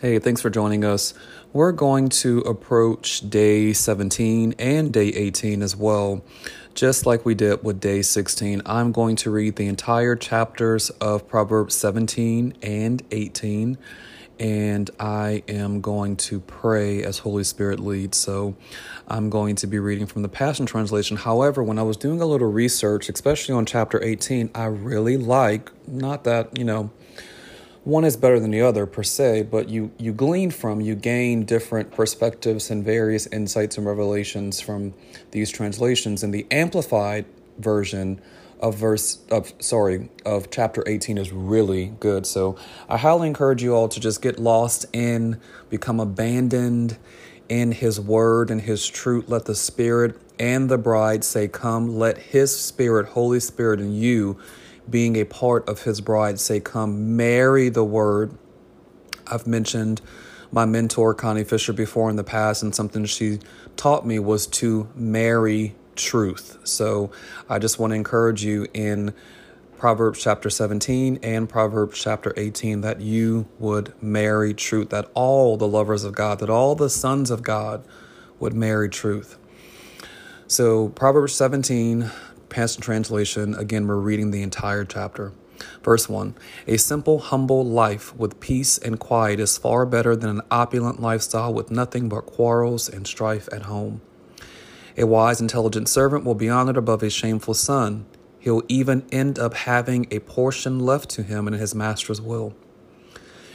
Hey, thanks for joining us. We're going to approach day 17 and day 18 as well. Just like we did with day 16, I'm going to read the entire chapters of Proverbs 17 and 18, and I am going to pray as Holy Spirit leads. So I'm going to be reading from the Passion Translation. However, when I was doing a little research, especially on chapter 18, I really like, not that, you know, one is better than the other per se, but you you glean from, you gain different perspectives and various insights and revelations from these translations. And the amplified version of verse of sorry of chapter 18 is really good. So I highly encourage you all to just get lost in, become abandoned in his word and his truth. Let the spirit and the bride say, Come, let his spirit, Holy Spirit, and you being a part of his bride say, Come, marry the word. I've mentioned my mentor, Connie Fisher, before in the past, and something she taught me was to marry truth. So I just want to encourage you in Proverbs chapter 17 and Proverbs chapter 18 that you would marry truth, that all the lovers of God, that all the sons of God would marry truth. So, Proverbs 17, Passion Translation, again, we're reading the entire chapter. Verse 1 A simple, humble life with peace and quiet is far better than an opulent lifestyle with nothing but quarrels and strife at home. A wise, intelligent servant will be honored above a shameful son. He'll even end up having a portion left to him in his master's will.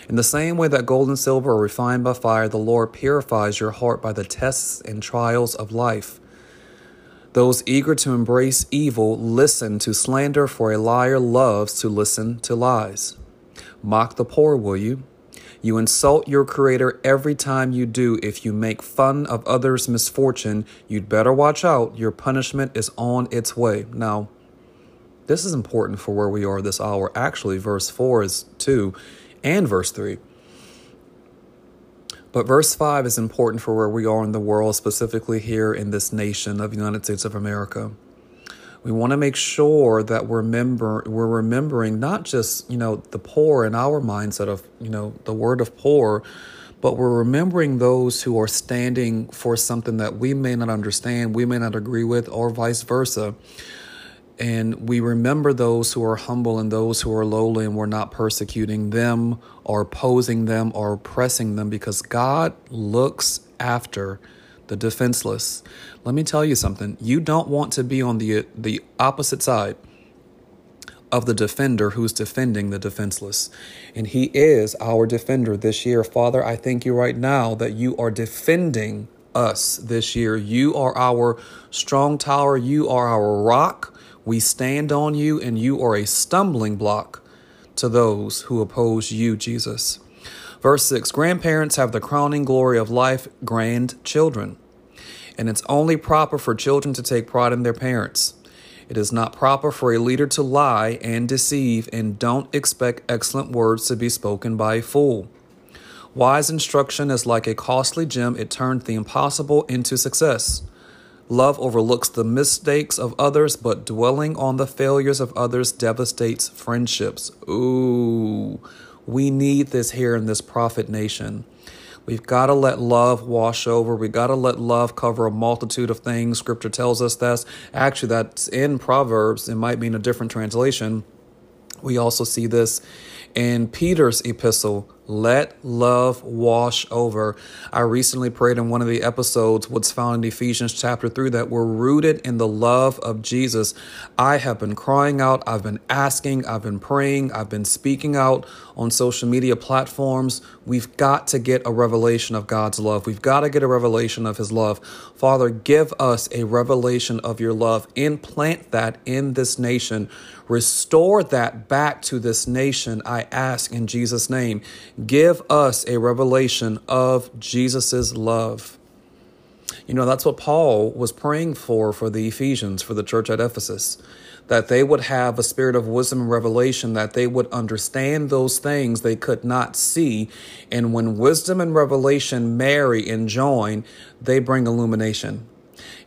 In the same way that gold and silver are refined by fire, the Lord purifies your heart by the tests and trials of life. Those eager to embrace evil listen to slander, for a liar loves to listen to lies. Mock the poor, will you? You insult your Creator every time you do. If you make fun of others' misfortune, you'd better watch out. Your punishment is on its way. Now, this is important for where we are this hour. Actually, verse 4 is 2 and verse 3. But verse 5 is important for where we are in the world, specifically here in this nation of the United States of America. We want to make sure that we're, member, we're remembering not just, you know, the poor in our mindset of, you know, the word of poor, but we're remembering those who are standing for something that we may not understand, we may not agree with, or vice versa. And we remember those who are humble and those who are lowly, and we're not persecuting them or opposing them or oppressing them because God looks after the defenseless. Let me tell you something. You don't want to be on the the opposite side of the defender who's defending the defenseless. And he is our defender this year. Father, I thank you right now that you are defending us this year. You are our strong tower, you are our rock. We stand on you, and you are a stumbling block to those who oppose you, Jesus. Verse 6 Grandparents have the crowning glory of life, grandchildren. And it's only proper for children to take pride in their parents. It is not proper for a leader to lie and deceive, and don't expect excellent words to be spoken by a fool. Wise instruction is like a costly gem, it turns the impossible into success. Love overlooks the mistakes of others, but dwelling on the failures of others devastates friendships. Ooh, we need this here in this prophet nation. We've got to let love wash over. We've got to let love cover a multitude of things. Scripture tells us that's actually that's in Proverbs. It might mean a different translation. We also see this in Peter's epistle let love wash over. I recently prayed in one of the episodes, what's found in Ephesians chapter 3, that we're rooted in the love of Jesus. I have been crying out, I've been asking, I've been praying, I've been speaking out on social media platforms. We've got to get a revelation of God's love. We've got to get a revelation of His love. Father, give us a revelation of your love. Implant that in this nation. Restore that back to this nation, I ask in Jesus' name. Give us a revelation of Jesus' love. You know, that's what Paul was praying for for the Ephesians, for the church at Ephesus, that they would have a spirit of wisdom and revelation, that they would understand those things they could not see. And when wisdom and revelation marry and join, they bring illumination.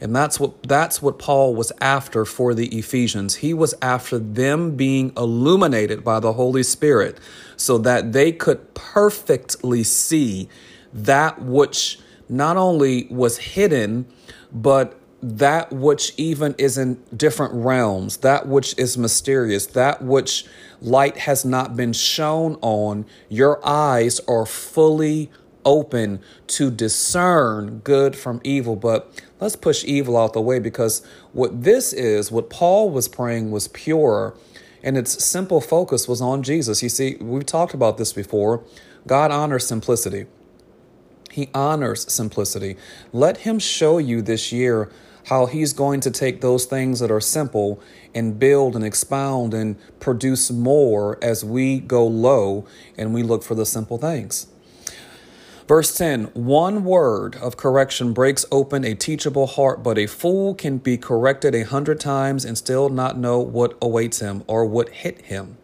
And that's what that's what Paul was after for the Ephesians. He was after them being illuminated by the Holy Spirit so that they could perfectly see that which not only was hidden but that which even is in different realms, that which is mysterious, that which light has not been shown on, your eyes are fully open to discern good from evil. But let's push evil out the way because what this is, what Paul was praying was pure, and its simple focus was on Jesus. You see, we've talked about this before. God honors simplicity. He honors simplicity. Let Him show you this year how He's going to take those things that are simple and build and expound and produce more as we go low and we look for the simple things. Verse 10 One word of correction breaks open a teachable heart, but a fool can be corrected a hundred times and still not know what awaits him or what hit him.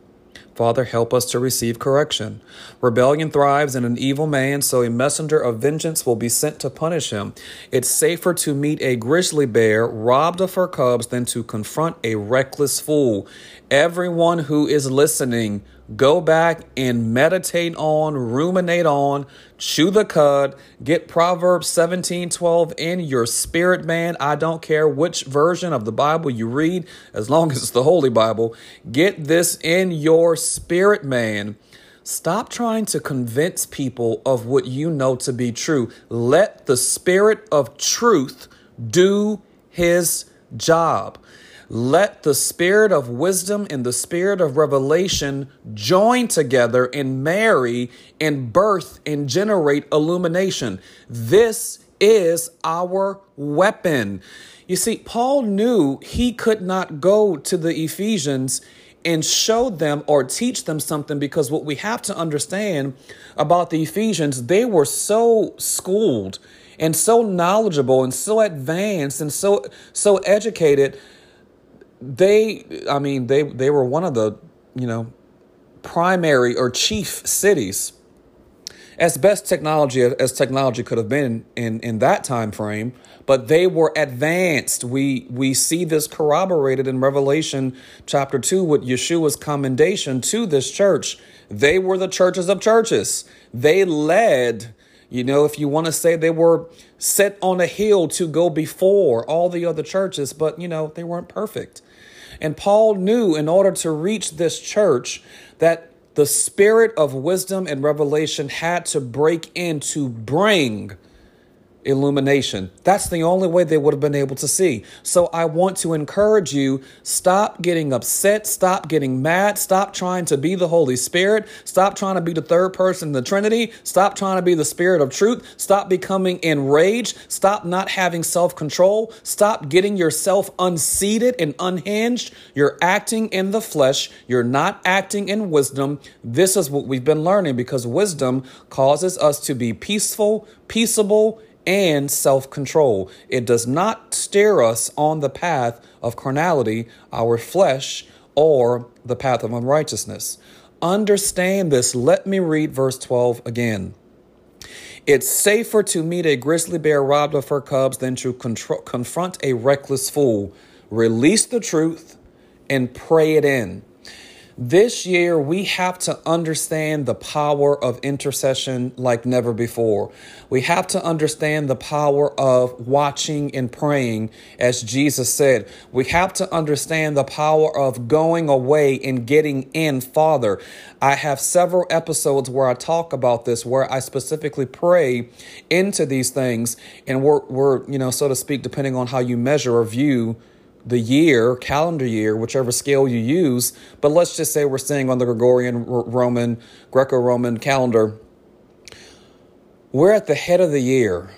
Father, help us to receive correction. Rebellion thrives in an evil man, so a messenger of vengeance will be sent to punish him. It's safer to meet a grizzly bear robbed of her cubs than to confront a reckless fool. Everyone who is listening, go back and meditate on, ruminate on, chew the cud, get Proverbs 17 12 in your spirit, man. I don't care which version of the Bible you read, as long as it's the Holy Bible. Get this in your spirit, man. Stop trying to convince people of what you know to be true. Let the spirit of truth do his job. Let the spirit of wisdom and the spirit of revelation join together and marry and birth and generate illumination. This is our weapon. You see, Paul knew he could not go to the Ephesians and show them or teach them something because what we have to understand about the Ephesians, they were so schooled and so knowledgeable and so advanced and so so educated they i mean they they were one of the you know primary or chief cities as best technology as technology could have been in in that time frame but they were advanced. We we see this corroborated in revelation chapter 2 with yeshua's commendation to this church. They were the churches of churches. They led you know if you want to say they were set on a hill to go before all the other churches but you know they weren't perfect and Paul knew in order to reach this church that the spirit of wisdom and revelation had to break in to bring illumination. That's the only way they would have been able to see. So I want to encourage you stop getting upset, stop getting mad, stop trying to be the Holy Spirit, stop trying to be the third person in the Trinity, stop trying to be the Spirit of truth, stop becoming enraged, stop not having self control, stop getting yourself unseated and unhinged. You're acting in the flesh, you're not acting in wisdom. This is what we've been learning because wisdom causes us to be peaceful, peaceable, and self control. It does not steer us on the path of carnality, our flesh, or the path of unrighteousness. Understand this. Let me read verse 12 again. It's safer to meet a grizzly bear robbed of her cubs than to contro- confront a reckless fool. Release the truth and pray it in. This year, we have to understand the power of intercession like never before. We have to understand the power of watching and praying, as Jesus said. We have to understand the power of going away and getting in Father. I have several episodes where I talk about this, where I specifically pray into these things, and we're, we're you know, so to speak, depending on how you measure or view the year, calendar year, whichever scale you use, but let's just say we're staying on the Gregorian Roman, Greco Roman calendar. We're at the head of the year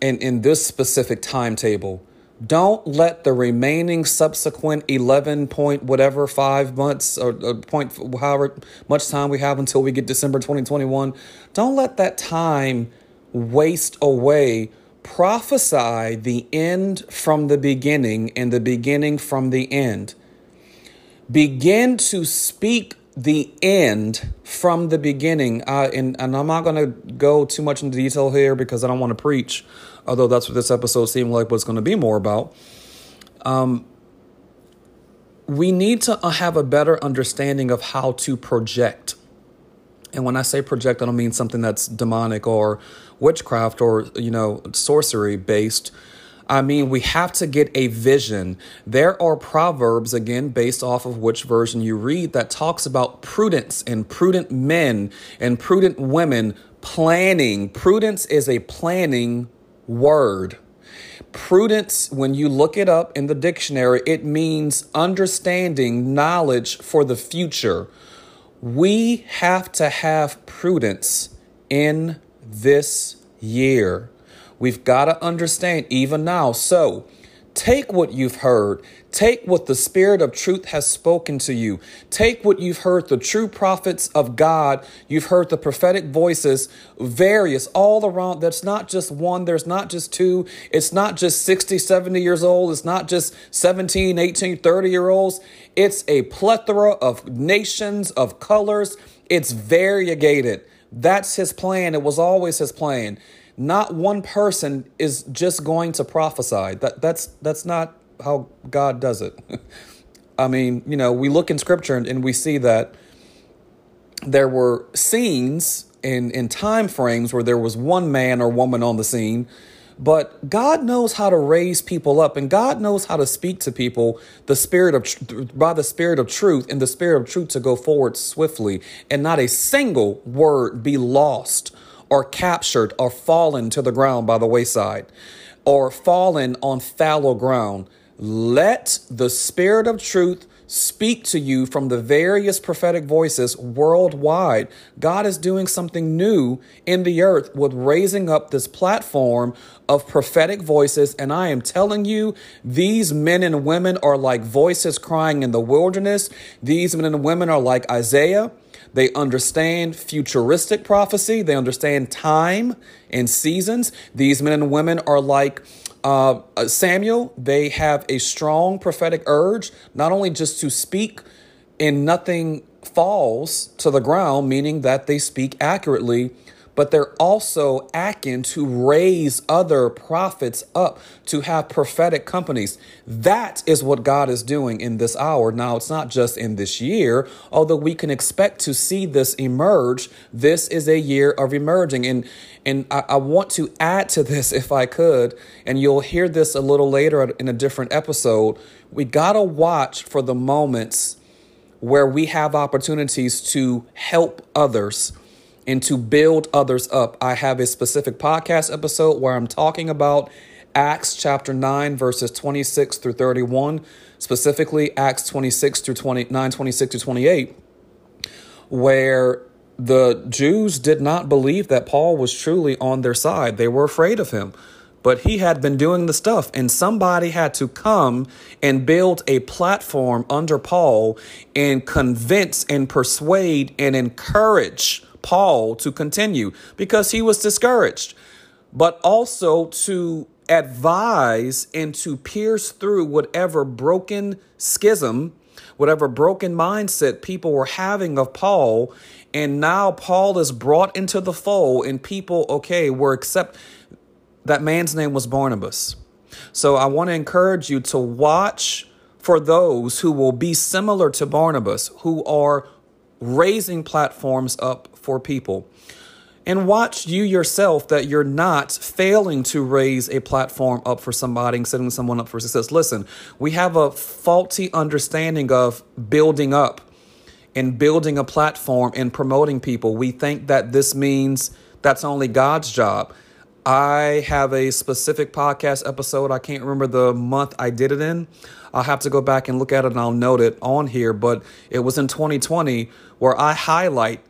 in, in this specific timetable. Don't let the remaining subsequent 11 point whatever, five months or, point, however much time we have until we get December 2021, don't let that time waste away prophesy the end from the beginning and the beginning from the end. Begin to speak the end from the beginning. Uh, and, and I'm not going to go too much into detail here because I don't want to preach although that's what this episode seemed like was going to be more about. Um, we need to have a better understanding of how to project. And when I say project, I don't mean something that's demonic or witchcraft or, you know, sorcery based. I mean, we have to get a vision. There are proverbs, again, based off of which version you read, that talks about prudence and prudent men and prudent women planning. Prudence is a planning word. Prudence, when you look it up in the dictionary, it means understanding, knowledge for the future. We have to have prudence in this year. We've got to understand even now. So, Take what you've heard. Take what the Spirit of truth has spoken to you. Take what you've heard, the true prophets of God. You've heard the prophetic voices, various, all around. That's not just one, there's not just two. It's not just 60, 70 years old. It's not just 17, 18, 30 year olds. It's a plethora of nations, of colors. It's variegated. That's his plan. It was always his plan not one person is just going to prophesy. That that's that's not how God does it. I mean, you know, we look in scripture and, and we see that there were scenes in in time frames where there was one man or woman on the scene, but God knows how to raise people up and God knows how to speak to people the spirit of by the spirit of truth and the spirit of truth to go forward swiftly and not a single word be lost or captured or fallen to the ground by the wayside or fallen on fallow ground. Let the Spirit of truth speak to you from the various prophetic voices worldwide. God is doing something new in the earth with raising up this platform of prophetic voices. And I am telling you, these men and women are like voices crying in the wilderness. These men and women are like Isaiah. They understand futuristic prophecy. They understand time and seasons. These men and women are like uh, uh, Samuel. They have a strong prophetic urge, not only just to speak and nothing falls to the ground, meaning that they speak accurately but they're also acting to raise other prophets up to have prophetic companies. That is what God is doing in this hour. Now, it's not just in this year, although we can expect to see this emerge. This is a year of emerging. And, and I, I want to add to this if I could, and you'll hear this a little later in a different episode. We got to watch for the moments where we have opportunities to help others and to build others up. I have a specific podcast episode where I'm talking about Acts chapter 9, verses 26 through 31, specifically Acts 26 through 29, 26 to 28, where the Jews did not believe that Paul was truly on their side. They were afraid of him. But he had been doing the stuff, and somebody had to come and build a platform under Paul and convince and persuade and encourage Paul to continue because he was discouraged, but also to advise and to pierce through whatever broken schism, whatever broken mindset people were having of Paul. And now Paul is brought into the fold, and people, okay, were accept that man's name was Barnabas. So I want to encourage you to watch for those who will be similar to Barnabas, who are raising platforms up for people. And watch you yourself that you're not failing to raise a platform up for somebody and setting someone up for success. Listen, we have a faulty understanding of building up and building a platform and promoting people. We think that this means that's only God's job. I have a specific podcast episode. I can't remember the month I did it in. I'll have to go back and look at it and I'll note it on here. But it was in 2020 where I highlight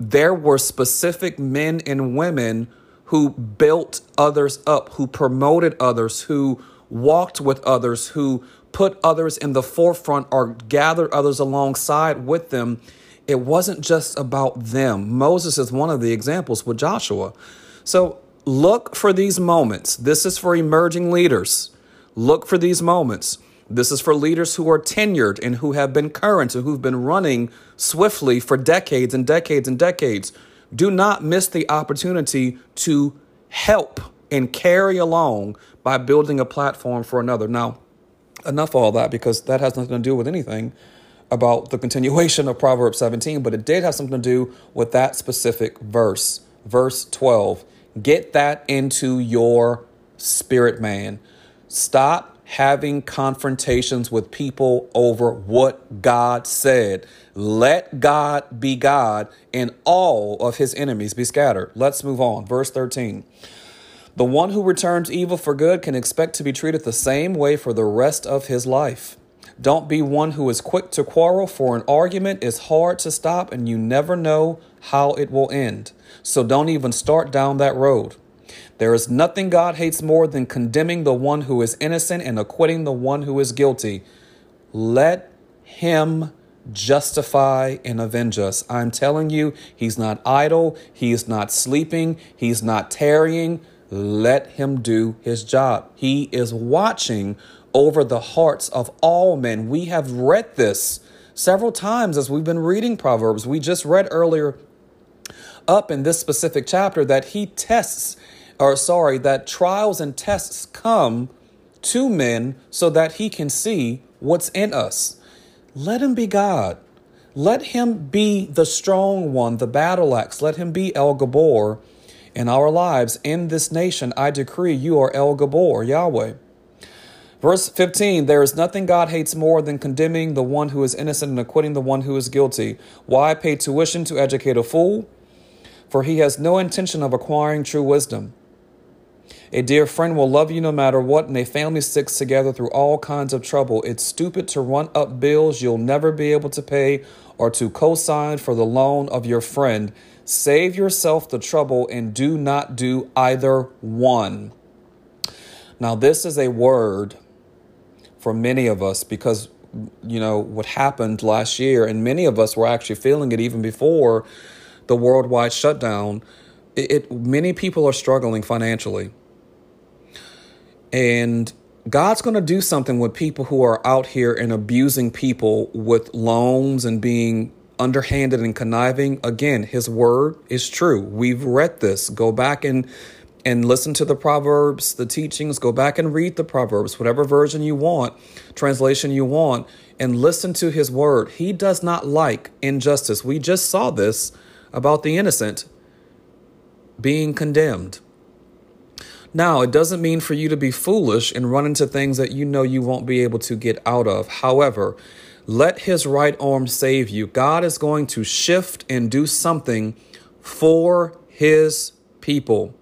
there were specific men and women who built others up, who promoted others, who walked with others, who put others in the forefront or gathered others alongside with them. It wasn't just about them. Moses is one of the examples with Joshua. So look for these moments. This is for emerging leaders. Look for these moments. This is for leaders who are tenured and who have been current and who've been running swiftly for decades and decades and decades. Do not miss the opportunity to help and carry along by building a platform for another. Now, enough all that because that has nothing to do with anything about the continuation of Proverbs 17, but it did have something to do with that specific verse, verse 12. Get that into your spirit, man. Stop having confrontations with people over what God said. Let God be God and all of his enemies be scattered. Let's move on. Verse 13. The one who returns evil for good can expect to be treated the same way for the rest of his life. Don't be one who is quick to quarrel, for an argument is hard to stop and you never know how it will end. So don't even start down that road. There is nothing God hates more than condemning the one who is innocent and acquitting the one who is guilty. Let him justify and avenge us. I'm telling you, he's not idle, he is not sleeping, he's not tarrying. Let him do his job. He is watching over the hearts of all men. We have read this several times as we've been reading Proverbs. We just read earlier up in this specific chapter that he tests, or sorry, that trials and tests come to men so that he can see what's in us. Let him be God. Let him be the strong one, the battle axe. Let him be El Gabor in our lives. In this nation, I decree you are El Gabor, Yahweh. Verse 15 There is nothing God hates more than condemning the one who is innocent and acquitting the one who is guilty. Why pay tuition to educate a fool? For he has no intention of acquiring true wisdom. A dear friend will love you no matter what, and a family sticks together through all kinds of trouble. It's stupid to run up bills you'll never be able to pay or to co sign for the loan of your friend. Save yourself the trouble and do not do either one. Now, this is a word for many of us because you know what happened last year and many of us were actually feeling it even before the worldwide shutdown it, it many people are struggling financially and God's going to do something with people who are out here and abusing people with loans and being underhanded and conniving. Again, his word is true. We've read this. Go back and and listen to the Proverbs, the teachings. Go back and read the Proverbs, whatever version you want, translation you want, and listen to his word. He does not like injustice. We just saw this about the innocent being condemned. Now, it doesn't mean for you to be foolish and run into things that you know you won't be able to get out of. However, let his right arm save you. God is going to shift and do something for his people.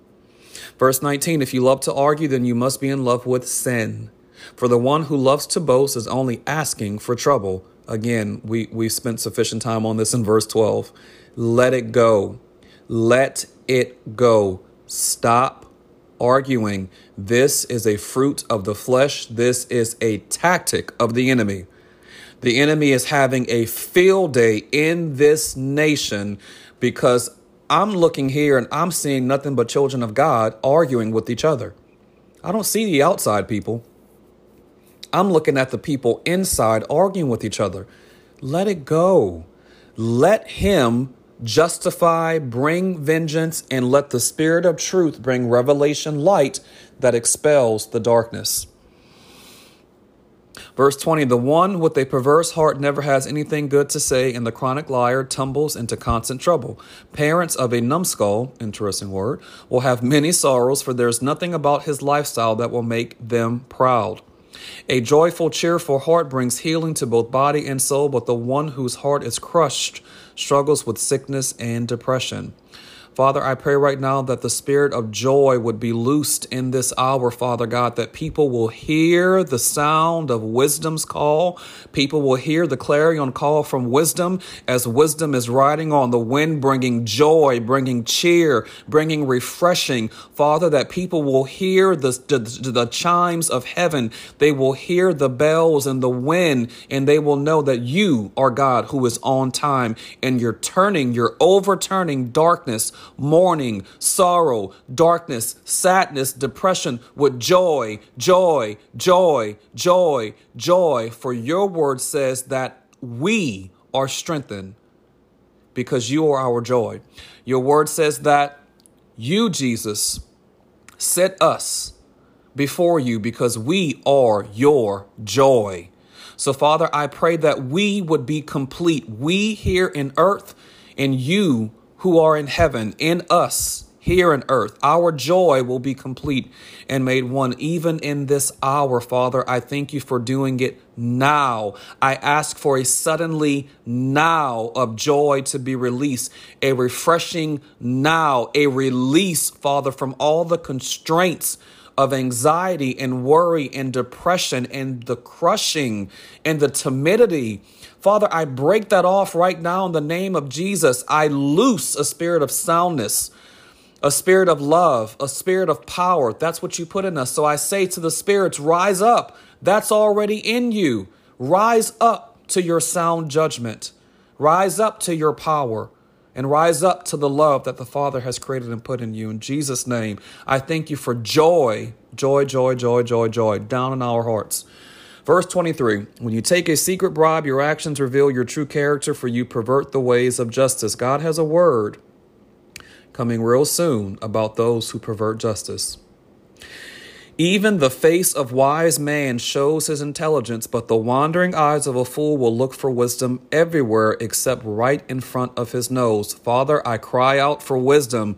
Verse 19 If you love to argue, then you must be in love with sin. For the one who loves to boast is only asking for trouble. Again, we, we spent sufficient time on this in verse 12. Let it go. Let it go. Stop arguing. This is a fruit of the flesh. This is a tactic of the enemy. The enemy is having a field day in this nation because I'm looking here and I'm seeing nothing but children of God arguing with each other. I don't see the outside people. I'm looking at the people inside arguing with each other. Let it go. Let Him justify, bring vengeance, and let the Spirit of truth bring revelation light that expels the darkness. Verse 20 The one with a perverse heart never has anything good to say, and the chronic liar tumbles into constant trouble. Parents of a numbskull, interesting word, will have many sorrows, for there's nothing about his lifestyle that will make them proud. A joyful, cheerful heart brings healing to both body and soul, but the one whose heart is crushed struggles with sickness and depression. Father, I pray right now that the spirit of joy would be loosed in this hour, Father God, that people will hear the sound of wisdom's call. People will hear the clarion call from wisdom as wisdom is riding on the wind, bringing joy, bringing cheer, bringing refreshing. Father, that people will hear the, the, the chimes of heaven. They will hear the bells and the wind, and they will know that you are God who is on time and you're turning, you're overturning darkness mourning, sorrow, darkness, sadness, depression with joy, joy, joy, joy, joy. For your word says that we are strengthened because you are our joy. Your word says that you, Jesus, set us before you because we are your joy. So, Father, I pray that we would be complete. We here in earth and you who are in heaven, in us here in earth. Our joy will be complete and made one even in this hour, Father. I thank you for doing it now. I ask for a suddenly now of joy to be released, a refreshing now, a release, Father, from all the constraints of anxiety and worry and depression and the crushing and the timidity. Father, I break that off right now in the name of Jesus. I loose a spirit of soundness a spirit of love, a spirit of power. That's what you put in us. So I say to the spirits, rise up. That's already in you. Rise up to your sound judgment. Rise up to your power and rise up to the love that the Father has created and put in you. In Jesus' name, I thank you for joy, joy, joy, joy, joy, joy down in our hearts. Verse 23 When you take a secret bribe, your actions reveal your true character, for you pervert the ways of justice. God has a word coming real soon about those who pervert justice. Even the face of wise man shows his intelligence, but the wandering eyes of a fool will look for wisdom everywhere except right in front of his nose. Father, I cry out for wisdom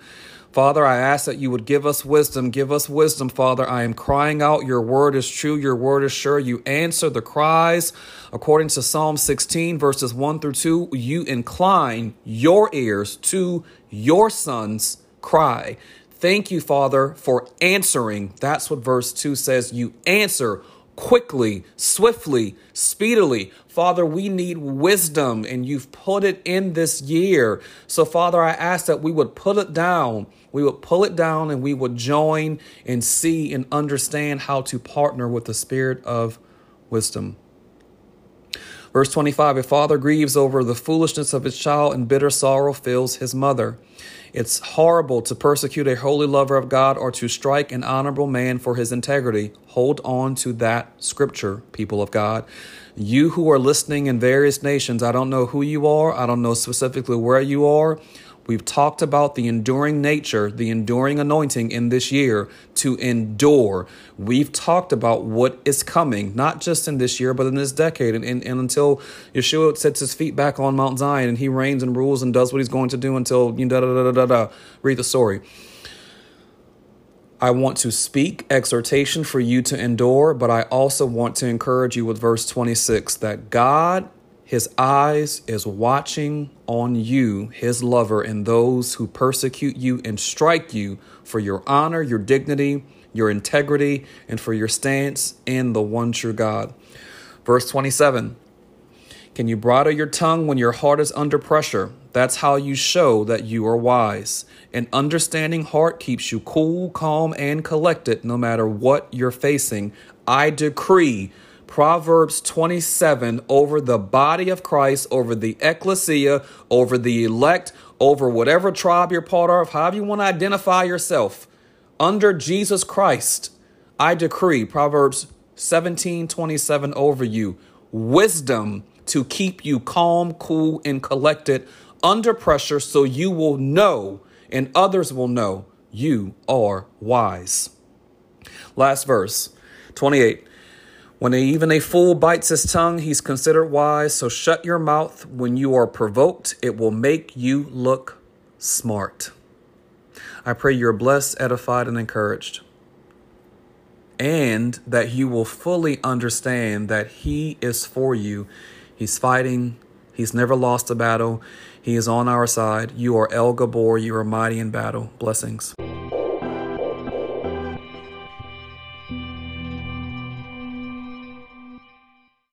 Father, I ask that you would give us wisdom. Give us wisdom, Father. I am crying out. Your word is true. Your word is sure. You answer the cries. According to Psalm 16, verses 1 through 2, you incline your ears to your son's cry. Thank you, Father, for answering. That's what verse 2 says. You answer quickly, swiftly, speedily. Father, we need wisdom, and you've put it in this year. So, Father, I ask that we would put it down we would pull it down and we would join and see and understand how to partner with the spirit of wisdom. Verse 25 A father grieves over the foolishness of his child, and bitter sorrow fills his mother. It's horrible to persecute a holy lover of God or to strike an honorable man for his integrity. Hold on to that scripture, people of God. You who are listening in various nations, I don't know who you are, I don't know specifically where you are, We've talked about the enduring nature, the enduring anointing in this year to endure. We've talked about what is coming, not just in this year, but in this decade. And, and, and, until Yeshua sets his feet back on Mount Zion and he reigns and rules and does what he's going to do until you know, da da da da da. Read the story. I want to speak exhortation for you to endure, but I also want to encourage you with verse 26 that God his eyes is watching on you, his lover, and those who persecute you and strike you for your honor, your dignity, your integrity, and for your stance in the one true God. Verse 27 Can you bridle your tongue when your heart is under pressure? That's how you show that you are wise. An understanding heart keeps you cool, calm, and collected no matter what you're facing. I decree Proverbs 27 over the body of Christ, over the ecclesia, over the elect, over whatever tribe you're part of, however you want to identify yourself. Under Jesus Christ, I decree Proverbs 17 27 over you wisdom to keep you calm, cool, and collected under pressure so you will know and others will know you are wise. Last verse 28. When even a fool bites his tongue, he's considered wise. So shut your mouth when you are provoked. It will make you look smart. I pray you're blessed, edified, and encouraged. And that you will fully understand that He is for you. He's fighting, He's never lost a battle. He is on our side. You are El Gabor. You are mighty in battle. Blessings.